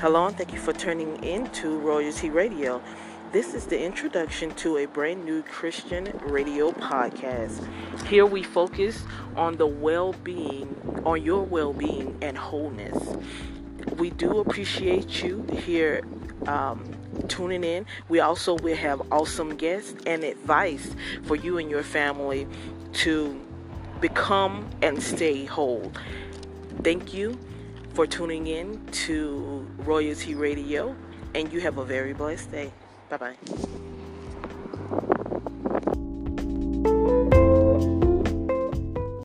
Hello, and thank you for tuning in to Royalty Radio. This is the introduction to a brand new Christian radio podcast. Here we focus on the well being, on your well being and wholeness. We do appreciate you here um, tuning in. We also will have awesome guests and advice for you and your family to become and stay whole. Thank you for tuning in to Royalty Radio, and you have a very blessed day. Bye bye.